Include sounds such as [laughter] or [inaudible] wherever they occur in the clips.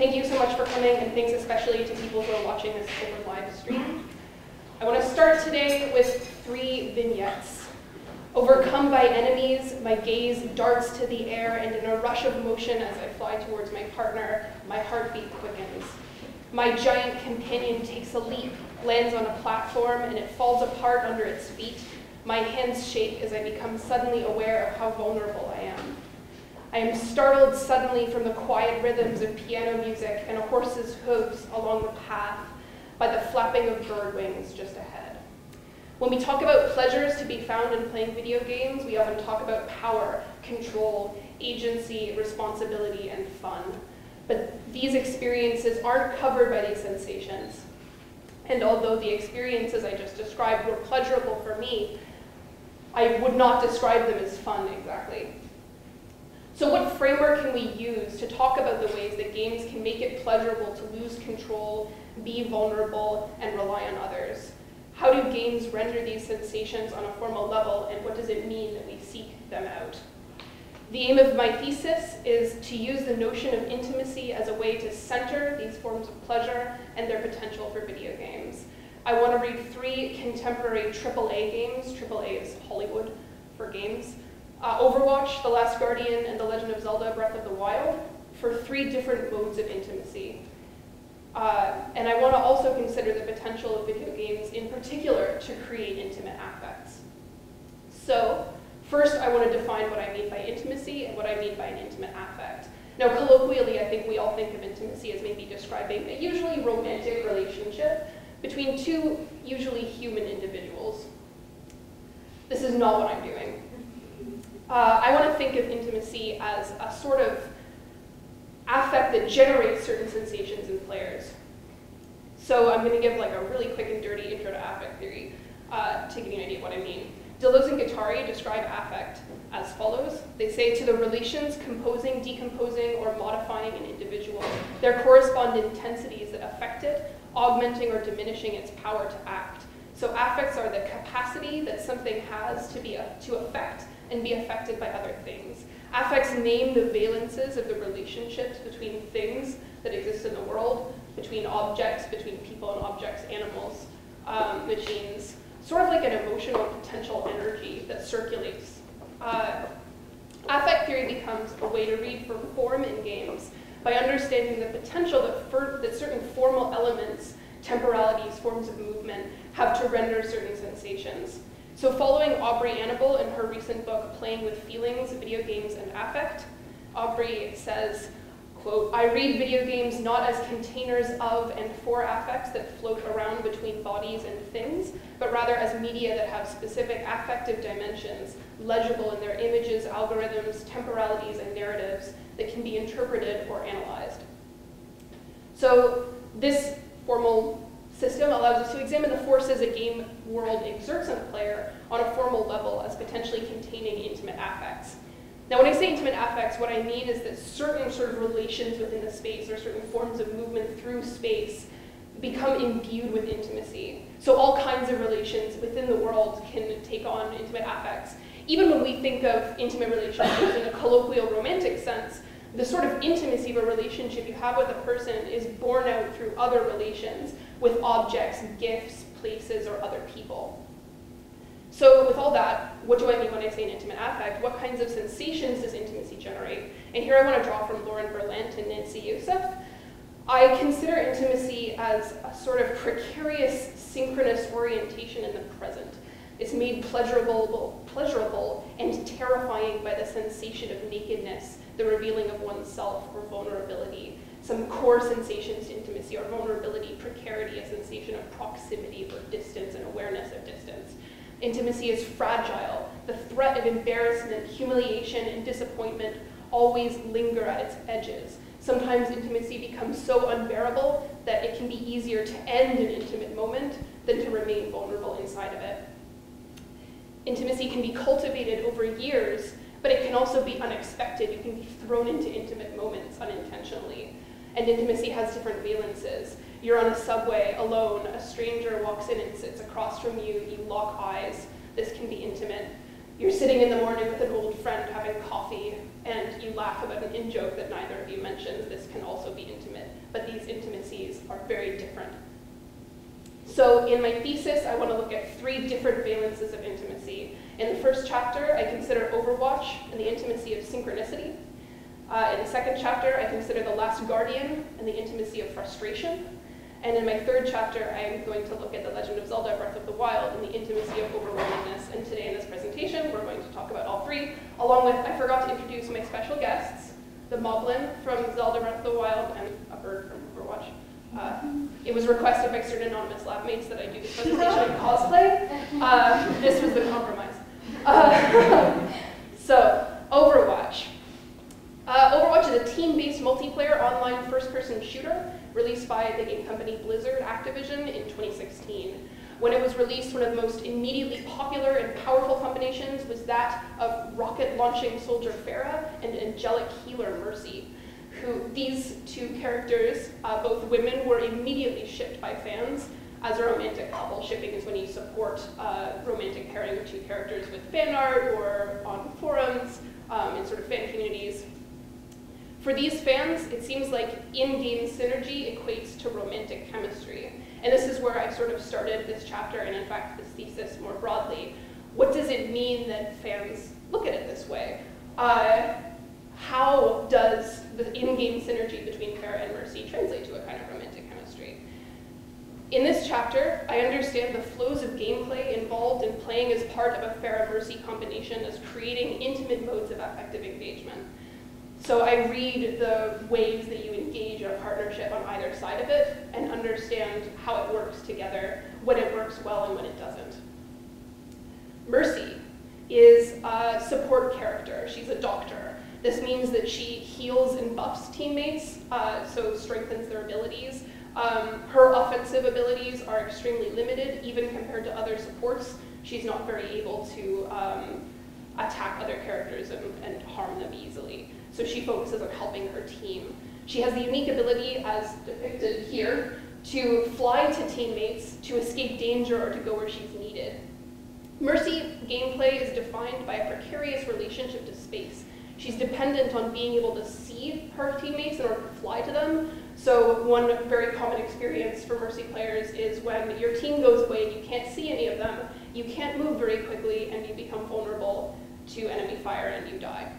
Thank you so much for coming, and thanks especially to people who are watching this over live stream. I want to start today with three vignettes. Overcome by enemies, my gaze darts to the air, and in a rush of motion as I fly towards my partner, my heartbeat quickens. My giant companion takes a leap, lands on a platform, and it falls apart under its feet. My hands shake as I become suddenly aware of how vulnerable I am. I am startled suddenly from the quiet rhythms of piano music and a horse's hooves along the path by the flapping of bird wings just ahead. When we talk about pleasures to be found in playing video games, we often talk about power, control, agency, responsibility, and fun. But these experiences aren't covered by these sensations. And although the experiences I just described were pleasurable for me, I would not describe them as fun exactly. So what framework can we use to talk about the ways that games can make it pleasurable to lose control, be vulnerable, and rely on others? How do games render these sensations on a formal level, and what does it mean that we seek them out? The aim of my thesis is to use the notion of intimacy as a way to center these forms of pleasure and their potential for video games. I want to read three contemporary AAA games. AAA is Hollywood for games. Uh, Overwatch, The Last Guardian, and The Legend of Zelda Breath of the Wild for three different modes of intimacy. Uh, and I want to also consider the potential of video games in particular to create intimate affects. So, first I want to define what I mean by intimacy and what I mean by an intimate affect. Now, colloquially, I think we all think of intimacy as maybe describing a usually romantic relationship between two usually human individuals. This is not what I'm doing. Uh, I want to think of intimacy as a sort of affect that generates certain sensations in players. So I'm going to give like a really quick and dirty intro to affect theory uh, to give you an idea of what I mean. Deleuze and Guattari describe affect as follows. They say to the relations composing, decomposing, or modifying an individual, there correspond intensities that affect it, augmenting or diminishing its power to act. So affects are the capacity that something has to be a, to affect and be affected by other things. Affects name the valences of the relationships between things that exist in the world, between objects, between people and objects, animals, um, machines, sort of like an emotional potential energy that circulates. Uh, affect theory becomes a way to read for form in games by understanding the potential that, that certain formal elements, temporalities, forms of movement, have to render certain sensations. So following Aubrey Anable in her recent book, Playing with Feelings, Video Games and Affect, Aubrey says, quote, I read video games not as containers of and for affects that float around between bodies and things, but rather as media that have specific affective dimensions, legible in their images, algorithms, temporalities, and narratives that can be interpreted or analyzed. So this formal system allows us to examine the forces a game world exerts on a player on a formal level as potentially containing intimate affects. Now, when I say intimate affects, what I mean is that certain sort of relations within the space or certain forms of movement through space become imbued with intimacy. So all kinds of relations within the world can take on intimate affects. Even when we think of intimate relationships in a colloquial romantic sense, the sort of intimacy of a relationship you have with a person is born out through other relations with objects, gifts, places, or other people. So with all that, what do I mean when I say an intimate affect? What kinds of sensations does intimacy generate? And here I want to draw from Lauren Berlant and Nancy Yousef. I consider intimacy as a sort of precarious synchronous orientation in the present. It's made pleasurable, pleasurable and terrifying by the sensation of nakedness, the revealing of oneself or vulnerability, some core sensations to intimacy or vulnerability, precarity, a sensation of proximity or distance and awareness of distance. Intimacy is fragile. The threat of embarrassment, humiliation, and disappointment always linger at its edges. Sometimes intimacy becomes so unbearable that it can be easier to end an intimate moment than to remain vulnerable inside of it. Intimacy can be cultivated over years, but it can also be unexpected. You can be thrown into intimate moments unintentionally. And intimacy has different valences. You're on a subway alone, a stranger walks in and sits across from you, you lock eyes. This can be intimate. You're sitting in the morning with an old friend having coffee, and you laugh about an in joke that neither of you mentioned. This can also be intimate. But these intimacies are very different. So in my thesis, I want to look at three different valences of intimacy. In the first chapter, I consider Overwatch and the intimacy of synchronicity. Uh, in the second chapter, I consider The Last Guardian and the intimacy of frustration. And in my third chapter, I am going to look at The Legend of Zelda Breath of the Wild and the intimacy of overwhelmingness. And today in this presentation, we're going to talk about all three, along with, I forgot to introduce my special guests, the Moblin from Zelda Breath of the Wild and a bird from Overwatch. Uh, it was requested by certain anonymous lab mates that I do this presentation in cosplay. Uh, this was the compromise. [laughs] So, Overwatch. Uh, Overwatch is a team-based multiplayer online first-person shooter released by the game company Blizzard Activision in 2016. When it was released, one of the most immediately popular and powerful combinations was that of rocket-launching soldier Pharah and angelic healer Mercy, who these two characters, uh, both women, were immediately shipped by fans as a romantic couple. Shipping is when you support uh, romantic pairing of two characters with fan art or on forums um, in sort of fan communities. For these fans, it seems like in-game synergy equates to romantic chemistry. And this is where I sort of started this chapter, and in fact this thesis more broadly. What does it mean that fans look at it this way? Uh, how does the in-game synergy between Pharah and Mercy translate to a kind of? In this chapter, I understand the flows of gameplay involved in playing as part of a Pharah-Mercy combination as creating intimate modes of affective engagement. So I read the ways that you engage a partnership on either side of it and understand how it works together, when it works well and when it doesn't. Mercy is a support character. She's a doctor. This means that she heals and buffs teammates, uh, so strengthens their abilities. Um, her offensive abilities are extremely limited, even compared to other supports. She's not very able to um, attack other characters and, and harm them easily. So she focuses on helping her team. She has the unique ability, as depicted here, to fly to teammates, to escape danger, or to go where she's needed. Mercy gameplay is defined by a precarious relationship to space. She's dependent on being able to see her teammates in order to fly to them. So one very common experience for Mercy players is when your team goes away and you can't see any of them, you can't move very quickly and you become vulnerable to enemy fire and you die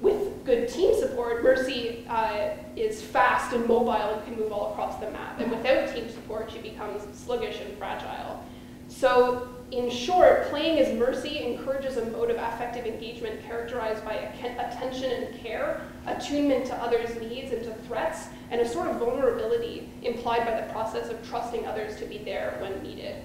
with good team support, Mercy uh, is fast and mobile and can move all across the map. And without team support, she becomes sluggish and fragile. So in short, playing as Mercy encourages a mode of affective engagement characterized by attention and care, attunement to others' needs and to threats, and a sort of vulnerability implied by the process of trusting others to be there when needed.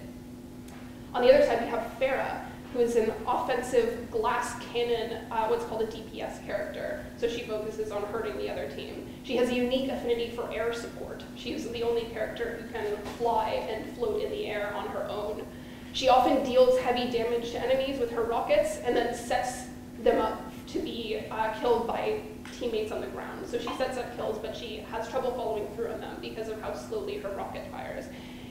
On the other side, we have Pharah, who is an offensive glass cannon, uh, what's called a DPS character. So she focuses on hurting the other team. She has a unique affinity for air support. She is the only character who can fly and float in the air on her own. She often deals heavy damage to enemies with her rockets and then sets them up to be uh, killed by teammates on the ground. So she sets up kills, but she has trouble following through on them because of how slowly her rocket fires.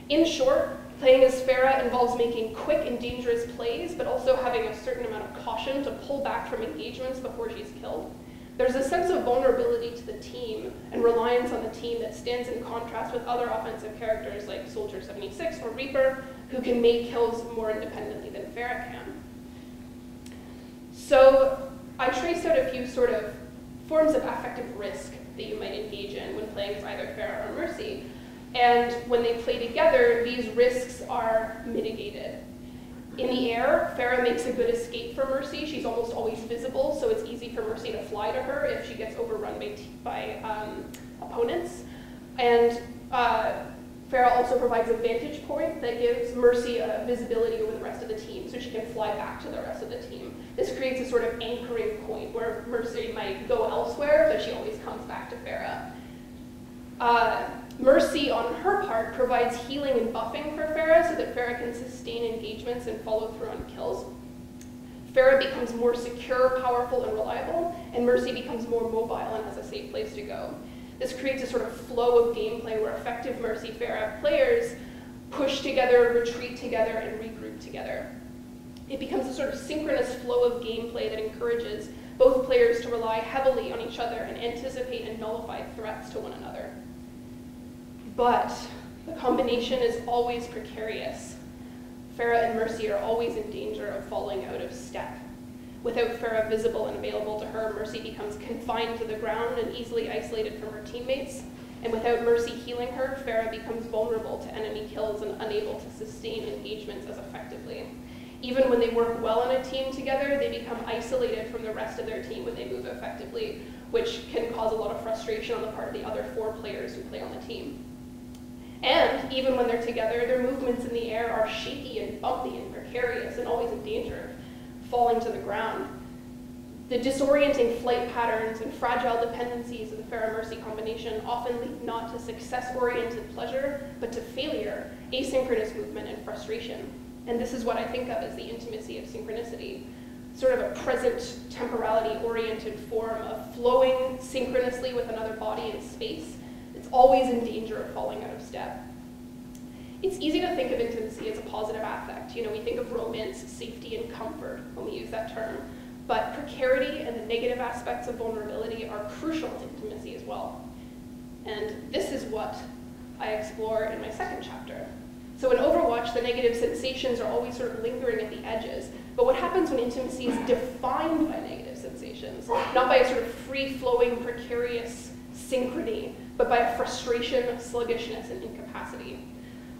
In short, Playing as Pharah involves making quick and dangerous plays, but also having a certain amount of caution to pull back from engagements before she's killed. There's a sense of vulnerability to the team and reliance on the team that stands in contrast with other offensive characters like Soldier 76 or Reaper, who can make kills more independently than Pharah can. So I traced out a few sort of forms of affective risk that you might engage in when playing as either Pharah or Mercy. And when they play together, these risks are mitigated. In the air, Pharah makes a good escape for Mercy. She's almost always visible, so it's easy for Mercy to fly to her if she gets overrun by, by um, opponents. And uh, Pharah also provides a vantage point that gives Mercy a visibility over the rest of the team, so she can fly back to the rest of the team. This creates a sort of anchoring point where Mercy might go elsewhere, but she always comes back to Pharah. Uh, Mercy, on her part, provides healing and buffing for Pharah so that Pharah can sustain engagements and follow through on kills. Pharah becomes more secure, powerful, and reliable, and Mercy becomes more mobile and has a safe place to go. This creates a sort of flow of gameplay where effective Mercy Pharah players push together, retreat together, and regroup together. It becomes a sort of synchronous flow of gameplay that encourages both players to rely heavily on each other and anticipate and nullify threats to one another. But the combination is always precarious. Pharah and Mercy are always in danger of falling out of step. Without Pharah visible and available to her, Mercy becomes confined to the ground and easily isolated from her teammates. And without Mercy healing her, Pharah becomes vulnerable to enemy kills and unable to sustain engagements as effectively. Even when they work well in a team together, they become isolated from the rest of their team when they move effectively, which can cause a lot of frustration on the part of the other four players who play on the team. And even when they're together, their movements in the air are shaky and bumpy and precarious and always in danger falling to the ground. The disorienting flight patterns and fragile dependencies of the Pharah Mercy combination often lead not to success-oriented pleasure, but to failure, asynchronous movement, and frustration. And this is what I think of as the intimacy of synchronicity, sort of a present temporality-oriented form of flowing synchronously with another body in space it's always in danger of falling out of step. It's easy to think of intimacy as a positive affect. You know, we think of romance, safety, and comfort when we use that term. But precarity and the negative aspects of vulnerability are crucial to intimacy as well. And this is what I explore in my second chapter. So in Overwatch, the negative sensations are always sort of lingering at the edges. But what happens when intimacy is defined by negative sensations, not by a sort of free-flowing, precarious synchrony, but by a frustration, sluggishness, and incapacity.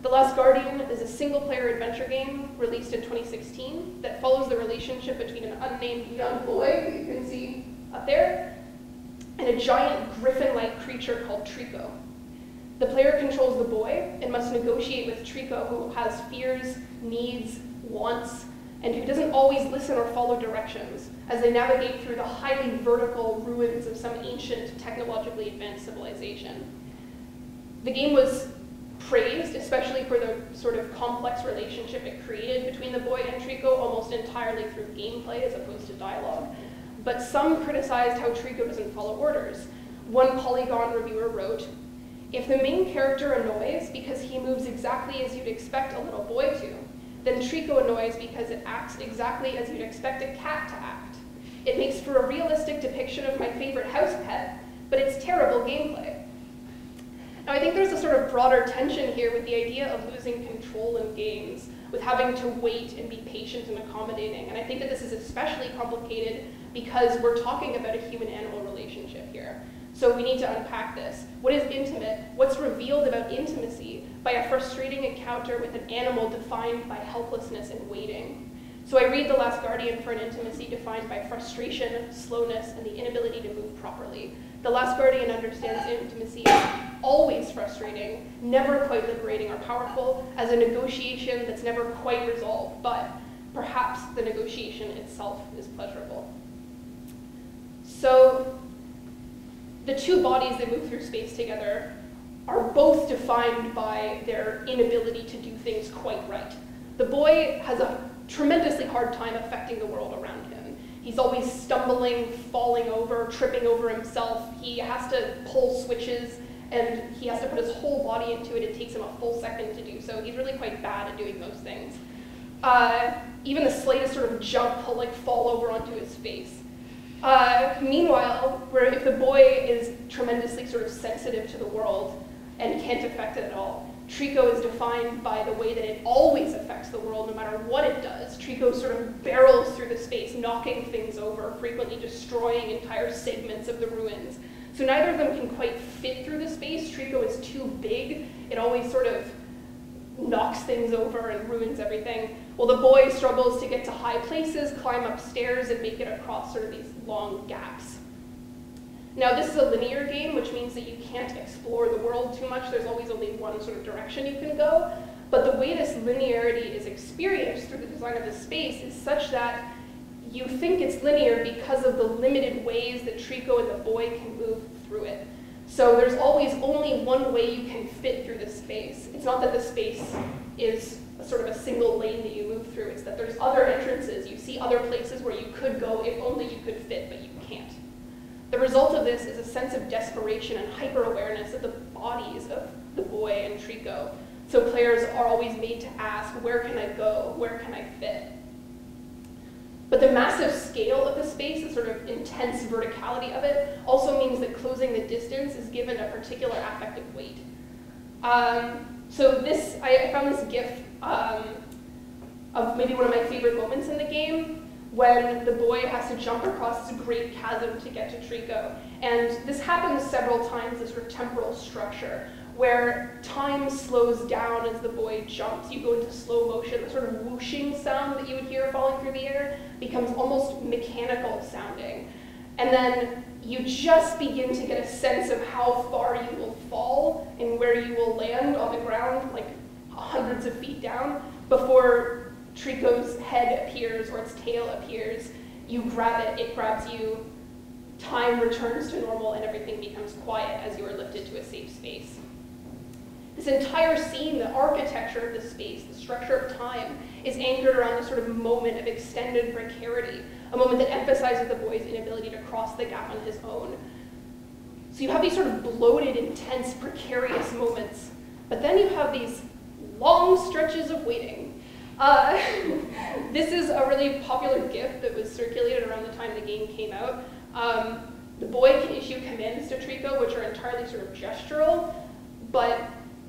The Last Guardian is a single-player adventure game released in 2016 that follows the relationship between an unnamed young boy, you can see up there, and a giant griffin-like creature called Trico. The player controls the boy and must negotiate with Trico, who has fears, needs, wants, and who doesn't always listen or follow directions as they navigate through the highly vertical ruins of some ancient, technologically advanced civilization. The game was praised, especially for the sort of complex relationship it created between the boy and Trico, almost entirely through gameplay as opposed to dialogue. But some criticized how Trico doesn't follow orders. One Polygon reviewer wrote, if the main character annoys because he moves exactly as you'd expect a little boy to, then Trico annoys because it acts exactly as you'd expect a cat to act. It makes for a realistic depiction of my favorite house pet, but it's terrible gameplay. Now I think there's a sort of broader tension here with the idea of losing control in games, with having to wait and be patient and accommodating. And I think that this is especially complicated because we're talking about a human-animal relationship here. So we need to unpack this. What is intimate? What's revealed about intimacy by a frustrating encounter with an animal defined by helplessness and waiting? So I read The Last Guardian for an intimacy defined by frustration, slowness, and the inability to move properly. The Last Guardian understands intimacy as always frustrating, never quite liberating or powerful, as a negotiation that's never quite resolved, but perhaps the negotiation itself is pleasurable. So the two bodies that move through space together are both defined by their inability to do things quite right. The boy has a tremendously hard time affecting the world around. He's always stumbling, falling over, tripping over himself. He has to pull switches and he has to put his whole body into it. It takes him a full second to do so. He's really quite bad at doing those things. Uh, even the slightest sort of jump, he'll like fall over onto his face. Uh, meanwhile, where if the boy is tremendously sort of sensitive to the world and can't affect it at all, Trico is defined by the way that it always affects the world no matter what it does. Trico sort of barrels through the space, knocking things over, frequently destroying entire segments of the ruins. So neither of them can quite fit through the space. Trico is too big. It always sort of knocks things over and ruins everything. Well, the boy struggles to get to high places, climb up stairs, and make it across sort of these long gaps. Now, this is a linear game, which means that you can't explore the world too much. There's always only one sort of direction you can go. But the way this linearity is experienced through the design of the space is such that you think it's linear because of the limited ways that Trico and the boy can move through it. So there's always only one way you can fit through the space. It's not that the space is sort of a single lane that you move through. It's that there's other entrances. You see other places where you could go if only you could fit, but you can't. The result of this is a sense of desperation and hyper-awareness of the bodies of the boy and Trico. So players are always made to ask, where can I go? Where can I fit? But the massive scale of the space, the sort of intense verticality of it, also means that closing the distance is given a particular affective weight. Um, so this, I, I, found this GIF um, of maybe one of my favorite moments in the game when the boy has to jump across this great chasm to get to Trico. And this happens several times, this sort of temporal structure, where time slows down as the boy jumps. You go into slow motion. The sort of whooshing sound that you would hear falling through the air becomes almost mechanical sounding. And then you just begin to get a sense of how far you will fall and where you will land on the ground, like hundreds of feet down, before Trico's head appears or its tail appears. You grab it, it grabs you, time returns to normal, and everything becomes quiet as you are lifted to a safe space. This entire scene, the architecture of the space, the structure of time, is anchored around this sort of moment of extended precarity, a moment that emphasizes the boy's inability to cross the gap on his own. So you have these sort of bloated, intense, precarious moments, but then you have these long stretches of waiting. Uh, [laughs] this is a really popular GIF that was circulated around the time the game came out. Um, the boy can issue commands to Trico, which are entirely sort of gestural, but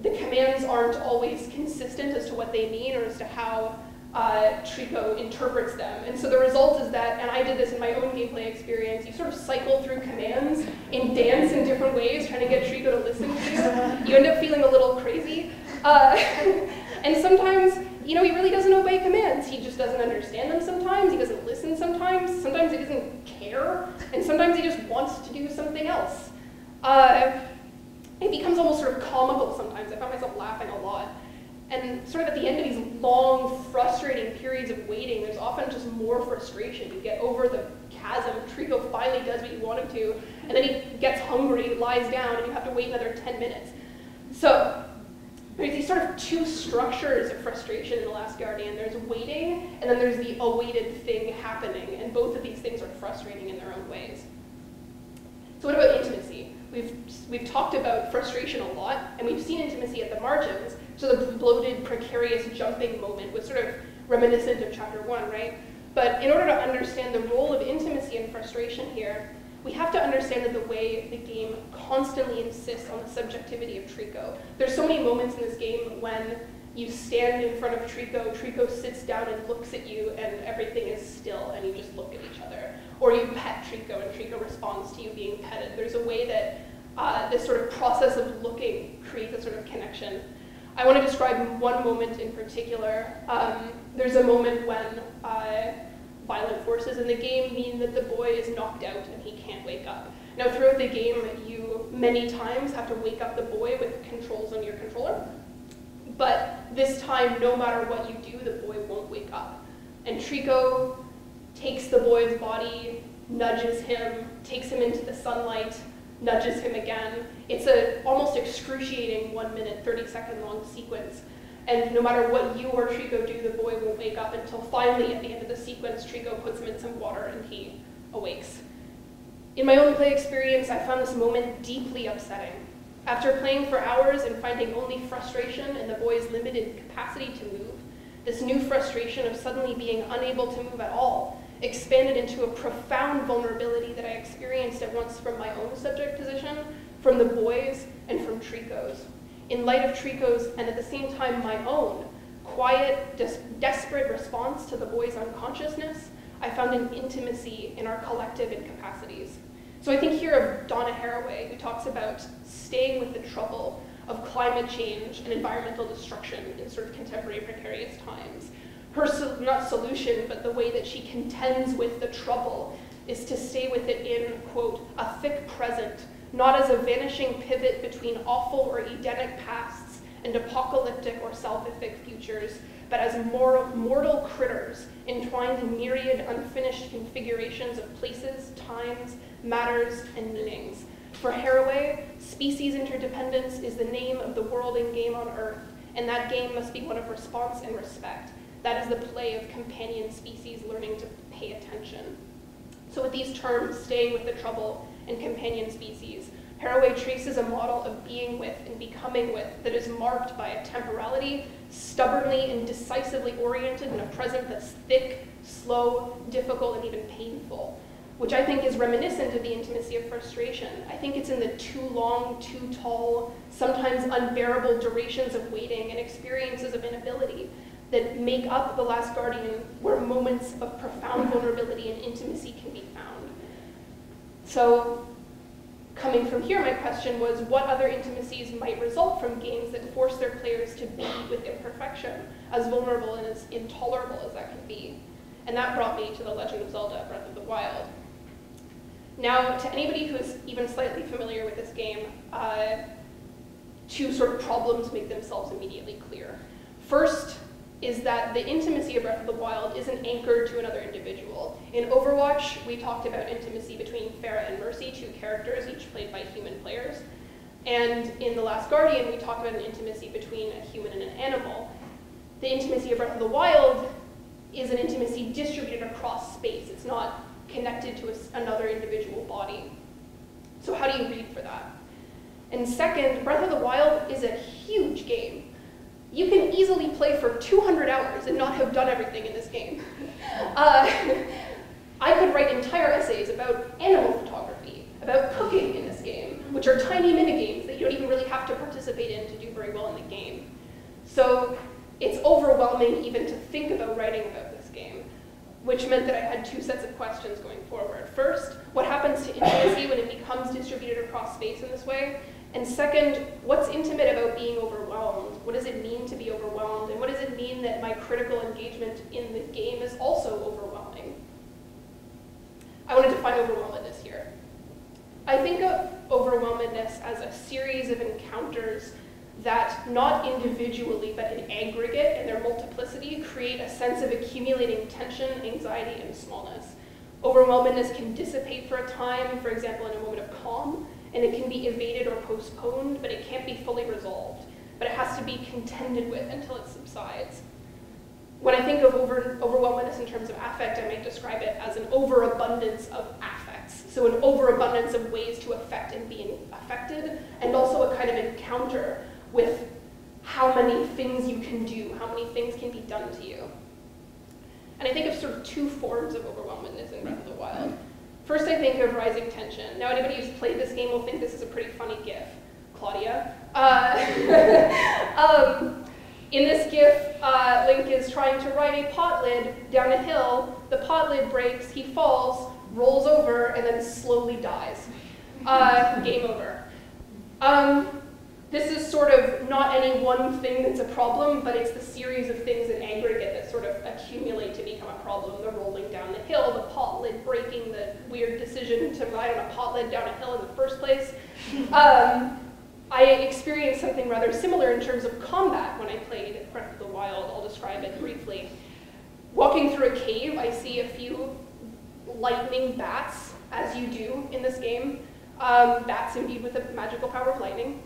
the commands aren't always consistent as to what they mean or as to how uh, Trico interprets them. And so the result is that, and I did this in my own gameplay experience, you sort of cycle through commands and dance in different ways, trying to get Trico to listen to you. You end up feeling a little crazy. Uh, [laughs] and sometimes, you know, he really doesn't obey commands. He just doesn't understand them sometimes. He doesn't listen sometimes. Sometimes he doesn't care. And sometimes he just wants to do something else. Uh, it becomes almost sort of comical sometimes. I found myself laughing a lot. And sort of at the end of these long, frustrating periods of waiting, there's often just more frustration. You get over the chasm, Trico finally does what you want him to, and then he gets hungry, lies down, and you have to wait another 10 minutes. So there's these sort of two structures of frustration in The Last Guardian. There's waiting, and then there's the awaited thing happening, and both of these things are frustrating in their own ways. So what about intimacy? We've, we've talked about frustration a lot, and we've seen intimacy at the margins, so the bloated, precarious jumping moment was sort of reminiscent of chapter one, right? But in order to understand the role of intimacy and frustration here, we have to understand that the way the game constantly insists on the subjectivity of Trico. There's so many moments in this game when you stand in front of Trico, Trico sits down and looks at you, and everything is still, and you just look at each other. Or you pet Trico, and Trico responds to you being petted. There's a way that uh, this sort of process of looking creates a sort of connection. I want to describe one moment in particular. Um, there's a moment when uh, violent forces in the game mean that the boy is knocked out and he can't wake up. Now, throughout the game, you many times have to wake up the boy with controls on your controller. But this time, no matter what you do, the boy won't wake up. And Trico takes the boy's body, nudges him, takes him into the sunlight, nudges him again. It's a almost excruciating one minute, 30 second long sequence. And no matter what you or Trico do, the boy won't wake up until finally at the end of the sequence, Trico puts him in some water and he awakes. In my own play experience, I found this moment deeply upsetting. After playing for hours and finding only frustration in the boy's limited capacity to move, this new frustration of suddenly being unable to move at all expanded into a profound vulnerability that I experienced at once from my own subject position, from the boys, and from Trico's. In light of Trico's, and at the same time my own, quiet, des desperate response to the boy's unconsciousness, I found an intimacy in our collective incapacities. So I think here of Donna Haraway, who talks about staying with the trouble of climate change and environmental destruction in sort of contemporary precarious times, her, not solution, but the way that she contends with the trouble is to stay with it in, quote, a thick present, not as a vanishing pivot between awful or Edenic pasts and apocalyptic or salvific futures, but as mortal critters entwined in myriad unfinished configurations of places, times, matters, and meanings. For Haraway, species interdependence is the name of the world and game on Earth, and that game must be one of response and respect. That is the play of companion species learning to pay attention. So with these terms, staying with the trouble and companion species, Haraway traces a model of being with and becoming with that is marked by a temporality, stubbornly and decisively oriented in a present that's thick, slow, difficult, and even painful. which I think is reminiscent of the intimacy of frustration. I think it's in the too long, too tall, sometimes unbearable durations of waiting and experiences of inability that make up The Last Guardian, where moments of profound vulnerability and intimacy can be found. So, coming from here, my question was what other intimacies might result from games that force their players to be with imperfection, as vulnerable and as intolerable as that can be? And that brought me to The Legend of Zelda Breath of the Wild. Now, to anybody who's even slightly familiar with this game, uh, two sort of problems make themselves immediately clear. First is that the intimacy of Breath of the Wild isn't anchored to another individual. In Overwatch, we talked about intimacy between Pharah and Mercy, two characters, each played by human players. And in The Last Guardian, we talked about an intimacy between a human and an animal. The intimacy of Breath of the Wild is an intimacy distributed across space. It's not connected to a, another individual body. So how do you read for that? And second, Breath of the Wild is a huge game. You can easily play for 200 hours and not have done everything in this game. [laughs] Uh, I could write entire essays about animal photography, about cooking in this game, which are tiny minigames that you don't even really have to participate in to do very well in the game. So it's overwhelming even to think about writing about this game which meant that I had two sets of questions going forward. First, what happens to intimacy when it becomes distributed across space in this way? And second, what's intimate about being overwhelmed? What does it mean to be overwhelmed? And what does it mean that my critical engagement in the game is also overwhelming? I want to define overwhelmedness here. I think of overwhelmedness as a series of encounters that not individually but in aggregate and their multiplicity create a sense of accumulating tension, anxiety, and smallness. Overwhelmedness can dissipate for a time, for example, in a moment of calm, and it can be evaded or postponed, but it can't be fully resolved. But it has to be contended with until it subsides. When I think of over, overwhelmedness in terms of affect, I might describe it as an overabundance of affects. So an overabundance of ways to affect and being affected, and also a kind of encounter with how many things you can do, how many things can be done to you. And I think of sort of two forms of overwhelmedness in Breath of the Wild. First, I think of rising tension. Now, anybody who's played this game will think this is a pretty funny GIF. Claudia. Uh, [laughs] um, in this GIF, uh, Link is trying to ride a pot lid down a hill. The pot lid breaks, he falls, rolls over, and then slowly dies. Uh, game over. Um, this is sort of not any one thing that's a problem, but it's the series of things in aggregate that sort of accumulate to become a problem. The rolling down the hill, the pot lid breaking, the weird decision to ride on a pot lid down a hill in the first place. Um, I experienced something rather similar in terms of combat when I played Breath of the Wild. I'll describe it briefly. Walking through a cave, I see a few lightning bats, as you do in this game. Um, bats imbued with the magical power of lightning.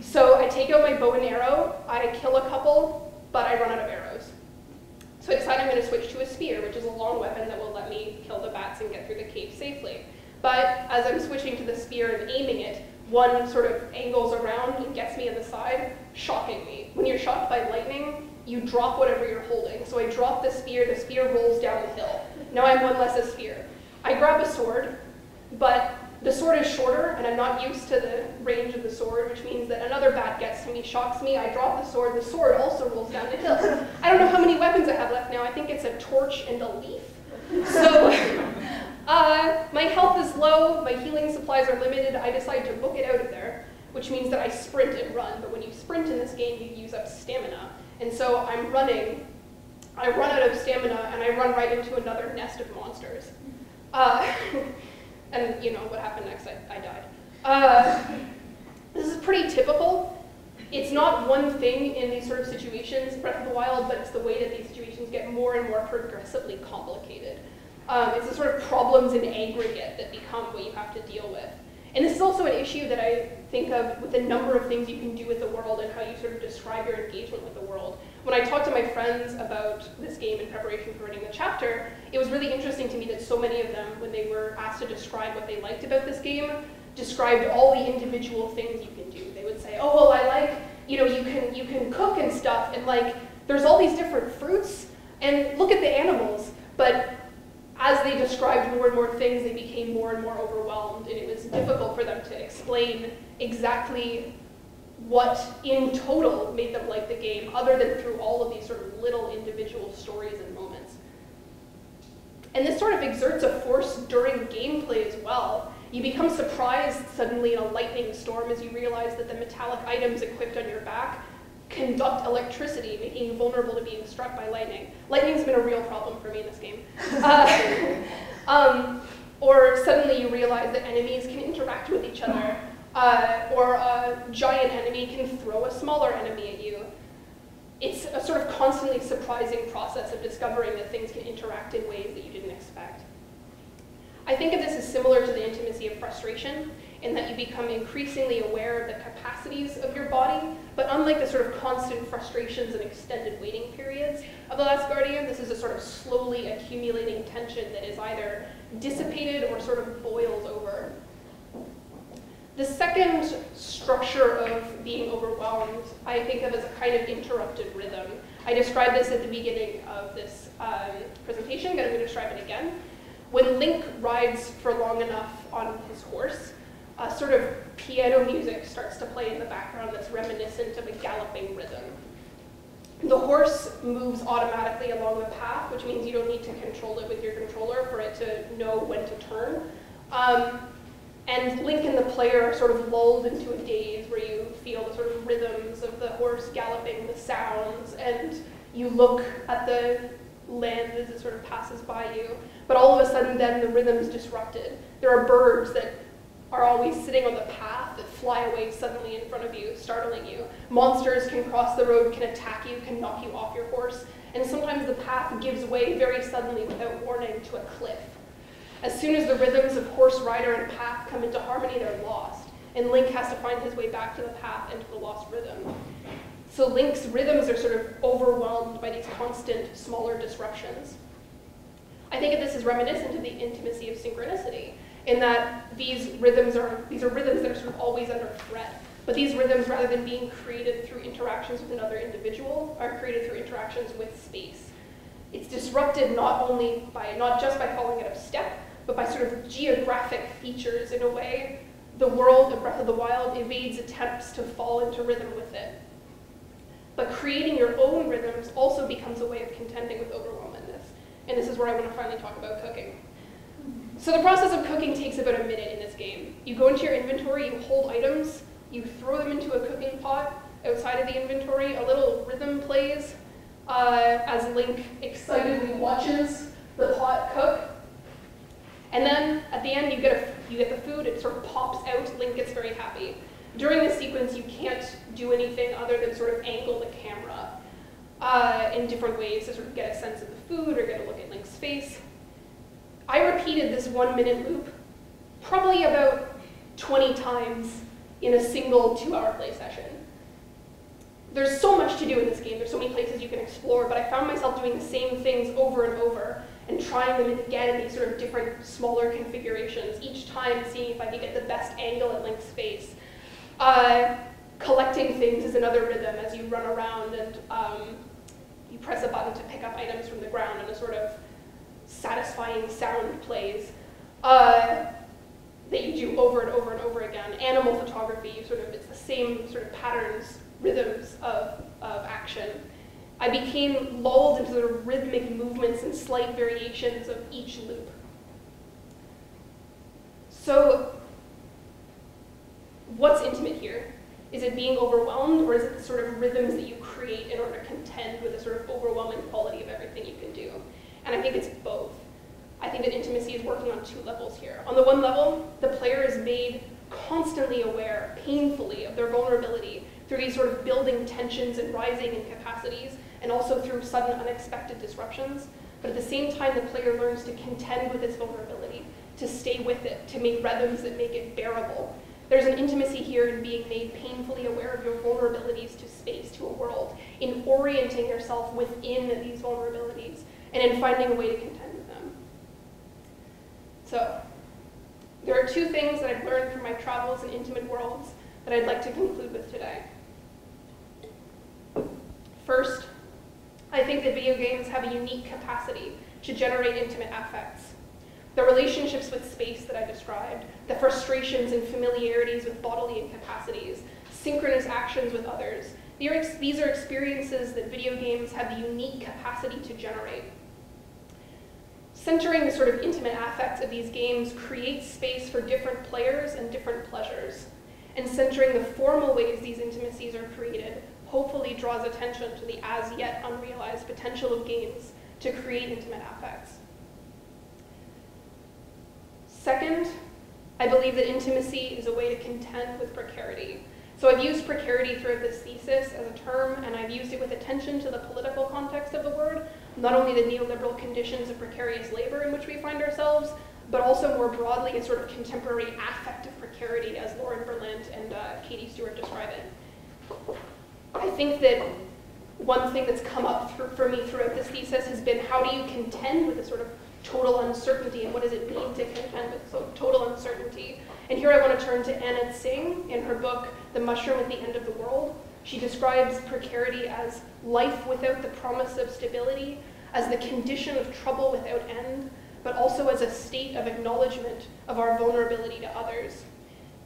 So I take out my bow and arrow, I kill a couple, but I run out of arrows. So I decide I'm going to switch to a spear, which is a long weapon that will let me kill the bats and get through the cave safely. But as I'm switching to the spear and aiming it, one sort of angles around and gets me in the side, shocking me. When you're shocked by lightning, you drop whatever you're holding. So I drop the spear, the spear rolls down the hill. Now I'm one less a spear. I grab a sword, but the sword is shorter, and I'm not used to the range of the sword, which means that another bat gets to me, shocks me, I drop the sword, the sword also rolls down the hill. I don't know how many weapons I have left now. I think it's a torch and a leaf. So [laughs] uh, my health is low, my healing supplies are limited, I decide to book it out of there, which means that I sprint and run. But when you sprint in this game, you use up stamina. And so I'm running, I run out of stamina, and I run right into another nest of monsters. Uh, [laughs] and you know what happened next, I, I died. Uh, this is pretty typical. It's not one thing in these sort of situations, Breath of the Wild, but it's the way that these situations get more and more progressively complicated. Um, it's the sort of problems in aggregate that become what you have to deal with. And this is also an issue that I think of with the number of things you can do with the world and how you sort of describe your engagement with the world. When I talked to my friends about this game in preparation for writing the chapter, it was really interesting to me that so many of them, when they were asked to describe what they liked about this game, described all the individual things you can do. They would say, oh, well, I like, you know, you can, you can cook and stuff, and like, there's all these different fruits, and look at the animals, but as they described more and more things, they became more and more overwhelmed, and it was difficult for them to explain exactly what in total made them like the game, other than through all of these sort of little individual stories and moments. And this sort of exerts a force during gameplay as well. You become surprised suddenly in a lightning storm as you realize that the metallic items equipped on your back conduct electricity, making you vulnerable to being struck by lightning. Lightning's been a real problem for me in this game. Uh, [laughs] um, or suddenly you realize that enemies can interact with each other, uh, or a giant enemy can throw a smaller enemy at you. It's a sort of constantly surprising process of discovering that things can interact in ways that you didn't expect. I think of this as similar to the intimacy of frustration, in that you become increasingly aware of the capacities of your body, but unlike the sort of constant frustrations and extended waiting periods of The Last Guardian, this is a sort of slowly accumulating tension that is either dissipated or sort of boils over. The second structure of being overwhelmed, I think of as a kind of interrupted rhythm. I described this at the beginning of this um, presentation, but I'm going to describe it again. When Link rides for long enough on his horse, a sort of piano music starts to play in the background that's reminiscent of a galloping rhythm. The horse moves automatically along the path, which means you don't need to control it with your controller for it to know when to turn. Um, and Link and the player are sort of lulled into a daze where you feel the sort of rhythms of the horse galloping, the sounds, and you look at the land as it sort of passes by you. But all of a sudden, then the rhythm's disrupted. There are birds that are always sitting on the path that fly away suddenly in front of you, startling you. Monsters can cross the road, can attack you, can knock you off your horse, and sometimes the path gives way very suddenly without warning to a cliff. As soon as the rhythms of horse, rider, and path come into harmony, they're lost, and Link has to find his way back to the path and to the lost rhythm. So Link's rhythms are sort of overwhelmed by these constant, smaller disruptions. I think of this as reminiscent of the intimacy of synchronicity in that these rhythms are these are rhythms that are sort of always under threat. But these rhythms, rather than being created through interactions with another individual, are created through interactions with space. It's disrupted not only by not just by falling out of step, but by sort of geographic features in a way. The world of Breath of the Wild evades attempts to fall into rhythm with it. But creating your own rhythms also becomes a way of contending with overwhelmedness. And this is where I want to finally talk about cooking. So the process of cooking takes about a minute in this game. You go into your inventory, you hold items, you throw them into a cooking pot. Outside of the inventory, a little rhythm plays uh, as Link excitedly watches the pot cook. And then at the end, you get, a, you get the food, it sort of pops out, Link gets very happy. During this sequence, you can't do anything other than sort of angle the camera uh, in different ways to sort of get a sense of the food or get a look at Link's face. I repeated this one minute loop probably about 20 times in a single two hour play session. There's so much to do in this game, there's so many places you can explore, but I found myself doing the same things over and over and trying them again in these sort of different smaller configurations, each time seeing if I could get the best angle at Link's face. Uh, collecting things is another rhythm as you run around and um, you press a button to pick up items from the ground in a sort of satisfying sound plays uh, that you do over and over and over again. Animal photography, sort of, it's the same sort of patterns, rhythms of, of action. I became lulled into the rhythmic movements and slight variations of each loop. So, what's intimate here? Is it being overwhelmed, or is it the sort of rhythms that you create in order to contend with the sort of overwhelming quality of everything you can? And I think it's both. I think that intimacy is working on two levels here. On the one level, the player is made constantly aware, painfully, of their vulnerability through these sort of building tensions and rising in capacities, and also through sudden unexpected disruptions. But at the same time, the player learns to contend with its vulnerability, to stay with it, to make rhythms that make it bearable. There's an intimacy here in being made painfully aware of your vulnerabilities to space, to a world, in orienting yourself within these vulnerabilities, and in finding a way to contend with them. So, there are two things that I've learned from my travels in intimate worlds that I'd like to conclude with today. First, I think that video games have a unique capacity to generate intimate affects. the relationships with space that I described, the frustrations and familiarities with bodily incapacities, synchronous actions with others. These are experiences that video games have the unique capacity to generate. Centering the sort of intimate affects of these games creates space for different players and different pleasures. And centering the formal ways these intimacies are created hopefully draws attention to the as yet unrealized potential of games to create intimate affects. Second, I believe that intimacy is a way to contend with precarity. So I've used precarity throughout this thesis as a term, and I've used it with attention to the political context of the word, not only the neoliberal conditions of precarious labor in which we find ourselves, but also more broadly a sort of contemporary affective precarity as Lauren Berlant and uh, Katie Stewart describe it. I think that one thing that's come up for, for me throughout this thesis has been how do you contend with the sort of total uncertainty and what does it mean to contend with so total uncertainty. And here I want to turn to Anna Tsing in her book, The Mushroom at the End of the World. She describes precarity as life without the promise of stability, as the condition of trouble without end, but also as a state of acknowledgement of our vulnerability to others.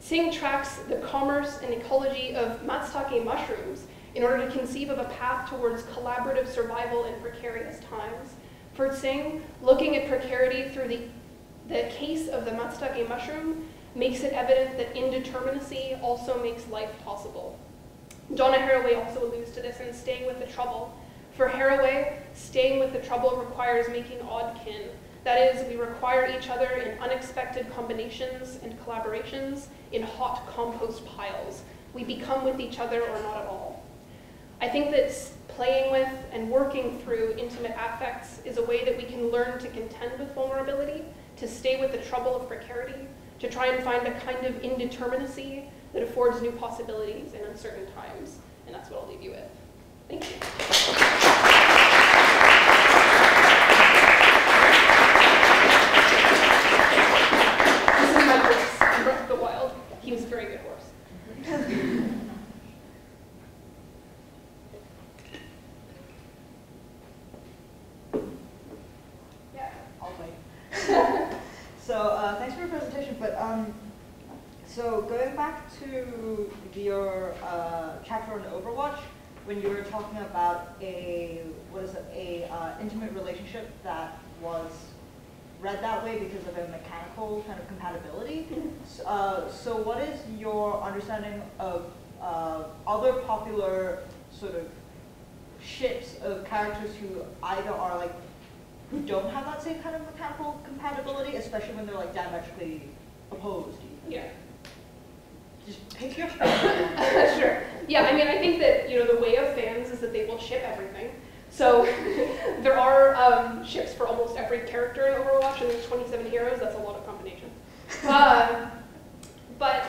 Singh tracks the commerce and ecology of matsutake mushrooms in order to conceive of a path towards collaborative survival in precarious times. For Tsing, looking at precarity through the, the case of the matsutake mushroom makes it evident that indeterminacy also makes life possible. Donna Haraway also alludes to this in Staying with the Trouble. For Haraway, staying with the trouble requires making odd kin. That is, we require each other in unexpected combinations and collaborations in hot compost piles. We become with each other or not at all. I think that playing with and working through intimate affects is a way that we can learn to contend with vulnerability, to stay with the trouble of precarity, to try and find a kind of indeterminacy that affords new possibilities in uncertain times. And that's what I'll leave you with. Thank you. This is my horse, Breath of the Wild. He was a very good horse. yeah. I'll wait. so uh, thanks for your presentation. But um, so going back to your uh, chapter on Overwatch, when you were talking about a what is it, a uh, intimate relationship that was read that way because of a mechanical kind of compatibility. [laughs] So, uh, so what is your understanding of uh, other popular sort of ships of characters who either are like who don't have that same kind of mechanical compatibility, especially when they're like diametrically opposed. Yeah. Just pick your [laughs] sure. Yeah, I mean, I think that, you know, the way of fans is that they will ship everything. So [laughs] there are um, ships for almost every character in Overwatch, and there's 27 heroes. That's a lot of combinations. Uh, [laughs] but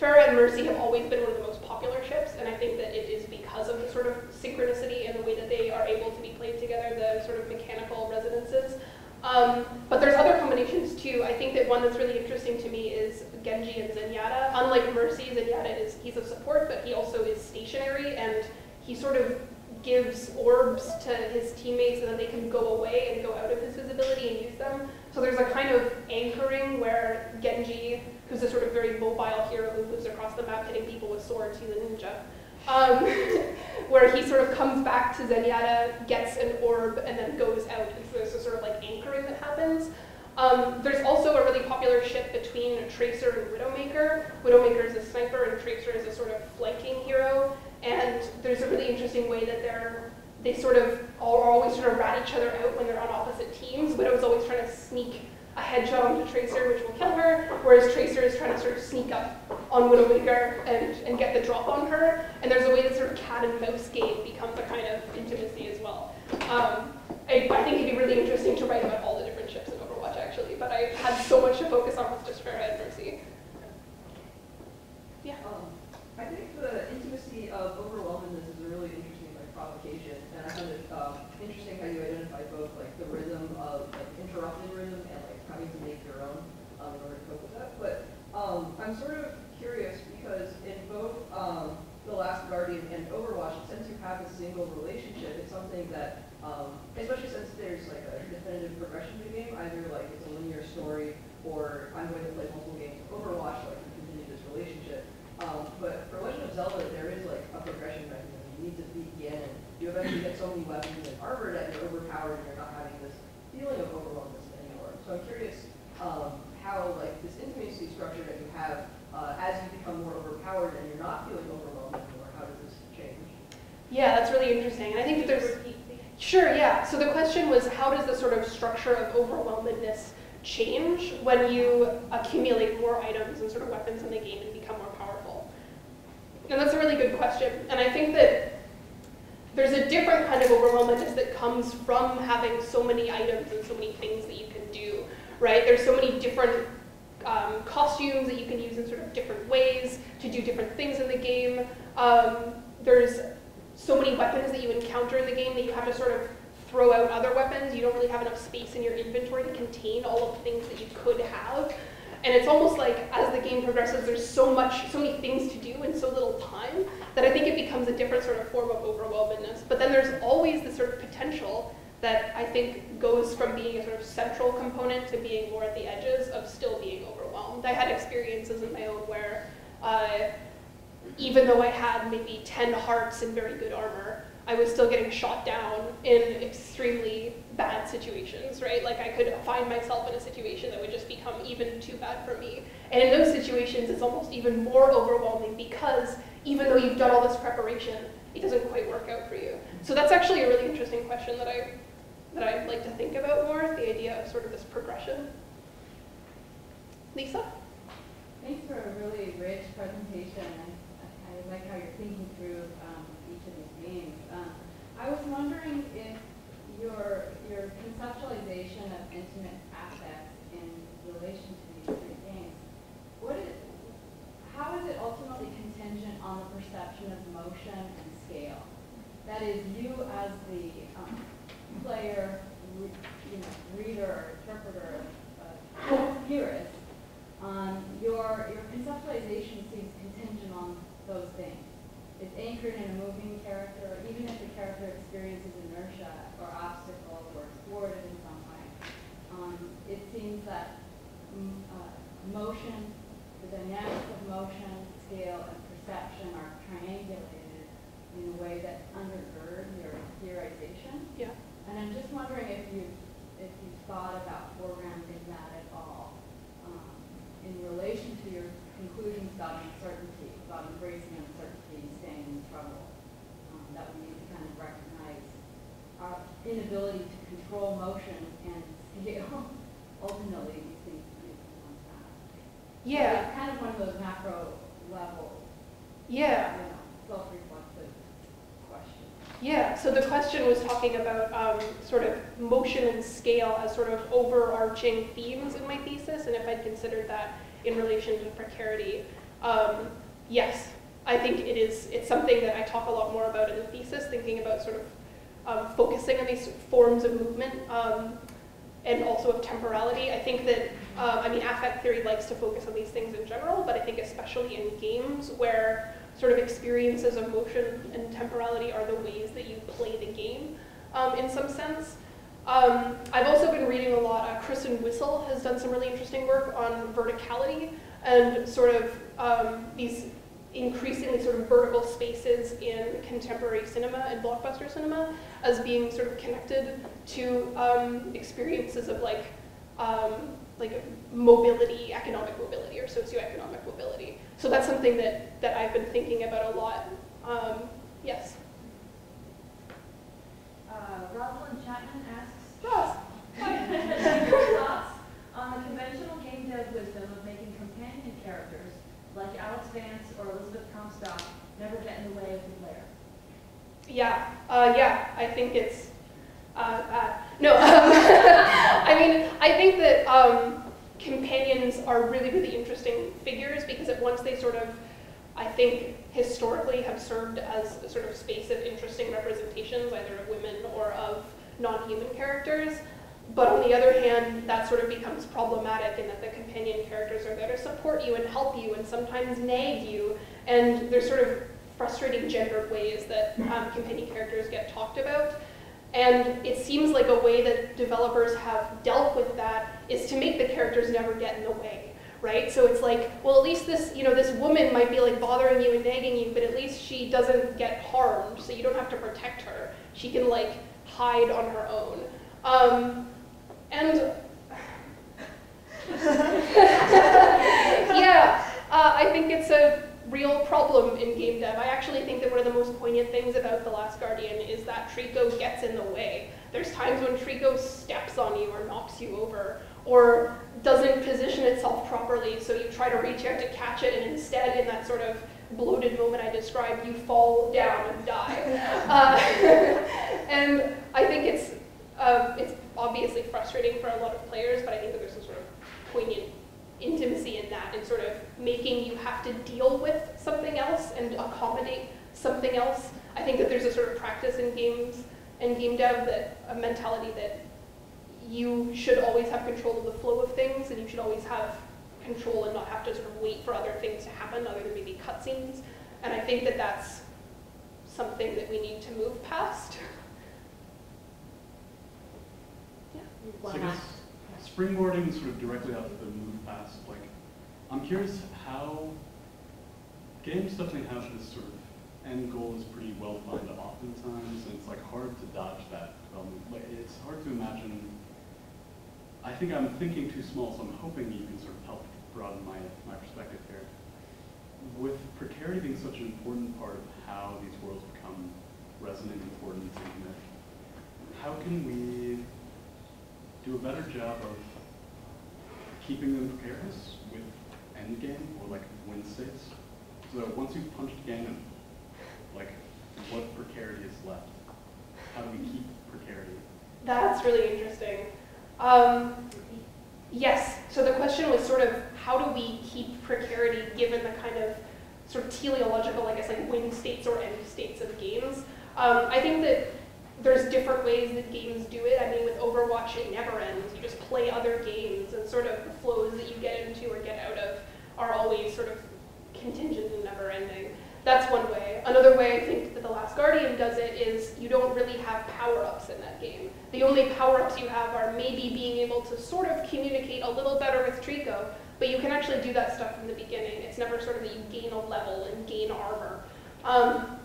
Pharah and Mercy have always been one of the most popular ships, and I think that it is because of the sort of synchronicity and the way that they are able to be played together, the sort of mechanical resonances. Um, but there's other combinations too. I think that one that's really interesting to me is Genji and Zenyatta. Unlike Mercy, Zenyatta is he's a support, but he also is stationary, and he sort of gives orbs to his teammates and then they can go away and go out of his visibility and use them. So there's a kind of anchoring where Genji, who's a sort of very mobile hero who moves across the map hitting people with swords, he's a ninja, um, [laughs] where he sort of comes back to Zenyatta, gets an orb, and then goes out. And so there's a sort of like anchoring that happens. Um, there's also a really popular ship between Tracer and Widowmaker. Widowmaker is a sniper and Tracer is a sort of flanking hero. And there's a really interesting way that they're they sort of are always sort of rat each other out when they're on opposite teams. Widow's always trying to sneak a headshot onto Tracer, which will kill her, whereas Tracer is trying to sort of sneak up on Widowmaker and, and get the drop on her. And there's a way that sort of cat and mouse game becomes a kind of intimacy as well. Um, I, I, think it'd be really interesting to write about all the different ships in Overwatch, actually, but I had so much to focus on with just and Mercy. Yeah. Um, I think the intimacy of overwhelmedness is a really interesting like provocation, and I found it um, interesting how you identify both like the rhythm of like interrupted rhythm and like having to make your own um, in order to cope with that. But um, I'm sort of curious because in both um, the Guardian and Overwatch, since you have a single relationship, it's something that, um, especially since there's like a definitive progression to the game, either like it's a linear story or I'm going to play multiple games of Overwatch, so I can continue this relationship. Um, but for Legend of Zelda, there is like a progression mechanism. You need to begin, you eventually get so many weapons and armor that you're overpowered and you're not having this feeling of overwhelmness anymore. So I'm curious um, how like this intimacy structure that you have uh, as you become more overpowered and you're not feeling overwhelmed anymore, how does this change? Yeah, that's really interesting. And I think that there's Sure, yeah. So the question was how does the sort of structure of overwhelmedness change when you accumulate more items and sort of weapons in the game and become more powerful? And that's a really good question. And I think that there's a different kind of overwhelmedness that comes from having so many items and so many things that you can do, right? There's so many different um, costumes that you can use in sort of different ways to do different things in the game. Um, there's so many weapons that you encounter in the game that you have to sort of throw out other weapons. You don't really have enough space in your inventory to contain all of the things that you could have. And it's almost like as the game progresses, there's so much, so many things to do in so little time that I think it becomes a different sort of form of overwhelmedness. But then there's always this sort of potential that I think goes from being a sort of central component to being more at the edges of still being overwhelmed. I had experiences in my own where uh, even though I had maybe 10 hearts and very good armor, I was still getting shot down in extremely bad situations, right? Like I could find myself in a situation that would just become even too bad for me. And in those situations, it's almost even more overwhelming because even though you've done all this preparation, it doesn't quite work out for you. So that's actually a really interesting question that I that I'd like to think about more, the idea of sort of this progression. Lisa? Thanks for a really rich presentation. I, I like how you're thinking through um, each of these games. Um, I was wondering if your your conceptualization of intimate affects in relation to these three games, what is, how is it ultimately contingent on the perception of motion and scale? That is, you as the um, player, re, you know, reader, interpreter, uh, theorist, um, your, your conceptualization seems contingent on those things. It's anchored in a moving character, even if the character experiences inertia or obstacles or is thwarted in some way. Um, it seems that mm, uh, motion, the dynamics of motion, scale, and perception are triangulated in a way that undergird your theorization. Yeah. And I'm just wondering if you if you've thought about foregrounding that at all in relation to your conclusions about uncertainty, about embracing uncertainty, staying in trouble, um, that we need to kind of recognize our inability to control motion and [laughs] scale. Ultimately, these things do come fast. Yeah. So it's kind of one of those macro level, Yeah. you know, self-reflexive questions. Yeah, so the question was talking about um, sort of motion and scale as sort of overarching themes in my thesis, and if I'd considered that in relation to precarity. Um, yes, I think it is, it's something that I talk a lot more about in the thesis, thinking about sort of um, focusing on these forms of movement um, and also of temporality. I think that, uh, I mean, affect theory likes to focus on these things in general, but I think especially in games where sort of experiences of motion and temporality are the ways that you play the game um, in some sense. Um, I've also been reading a lot. Uh, Kristen Whissel has done some really interesting work on verticality and sort of um, these increasingly sort of vertical spaces in contemporary cinema and blockbuster cinema as being sort of connected to um, experiences of like um, like mobility, economic mobility, or socioeconomic mobility. So that's something that, that I've been thinking about a lot. Um, yes? Uh, Rosalind Chapman asks, your [laughs] thoughts on the conventional game dev wisdom of making companion characters like Alyx Vance or Elizabeth Comstock never get in the way of the player? Yeah, uh, yeah, I think it's uh, bad. No, [laughs] I mean, I think that um, companions are really, really interesting figures because at once they sort of, I think, historically have served as a sort of space of interesting representations, either of women or of non-human characters. But on the other hand, that sort of becomes problematic in that the companion characters are there to support you and help you and sometimes nag you. And there's sort of frustrating gendered ways that um, companion characters get talked about. And it seems like a way that developers have dealt with that is to make the characters never get in the way, right? So it's like, well, at least this, you know, this woman might be like bothering you and nagging you, but at least she doesn't get harmed, so you don't have to protect her. She can like hide on her own. Um, and [laughs] yeah, uh, I think it's a real problem in game dev. I actually think that one of the most poignant things about The Last Guardian is that Trico gets in the way. There's times when Trico steps on you or knocks you over or doesn't position itself properly, so you try to reach out to catch it, and instead, in that sort of bloated moment I described, you fall down and die. [laughs] Uh, [laughs] and I think it's, uh, it's obviously frustrating for a lot of players, but I think that there's some sort of poignant intimacy in that and sort of making you have to deal with something else and accommodate something else. I think that there's a sort of practice in games and game dev that a mentality that you should always have control of the flow of things and you should always have control and not have to sort of wait for other things to happen other than maybe cutscenes. And I think that that's something that we need to move past. [laughs] So I guess springboarding sort of directly out of the move past, like, I'm curious how games definitely have this sort of end goal is pretty well defined oftentimes, and it's like hard to dodge that development. Like, it's hard to imagine. I think I'm thinking too small, so I'm hoping you can sort of help broaden my, my perspective here. With precarity being such an important part of how these worlds become resonant, and important, intimate, how can we do a better job of keeping them precarious with endgame or like win states. So that once you've punched Ganon, like what precarity is left? How do we keep precarity? That's really interesting. Um, yes, so the question was sort of how do we keep precarity given the kind of sort of teleological, I guess, like win states or end states of games. Um, I think that there's different ways that games do it. I mean, with Overwatch, it never ends. You just play other games, and sort of the flows that you get into or get out of are always sort of contingent and never ending. That's one way. Another way I think that The Last Guardian does it is you don't really have power-ups in that game. The only power-ups you have are maybe being able to sort of communicate a little better with Trico, but you can actually do that stuff from the beginning. It's never sort of that you gain a level and gain armor. Um,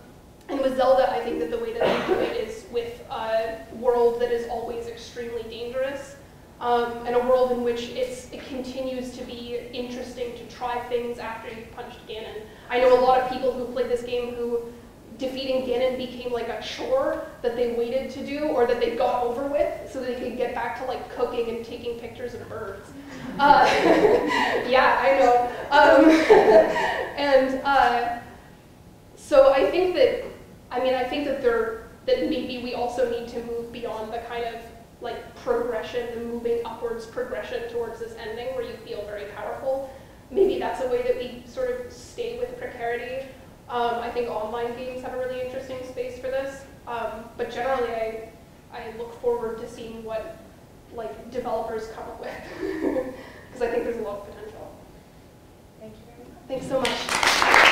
and with Zelda, I think that the way that they do it is with a world that is always extremely dangerous, um, and a world in which it's, it continues to be interesting to try things after you've punched Ganon. I know a lot of people who played this game who defeating Ganon became like a chore that they waited to do or that they got over with so they could get back to like cooking and taking pictures of birds. Uh, [laughs] yeah, I know. Um, [laughs] and uh, so I think that I mean, I think that there that maybe we also need to move beyond the kind of like progression, the moving upwards progression towards this ending where you feel very powerful. Maybe that's a way that we sort of stay with precarity. Um, I think online games have a really interesting space for this. Um, but generally, I, I look forward to seeing what like developers come up with [laughs] because I think there's a lot of potential. Thank you very much. Thanks so much.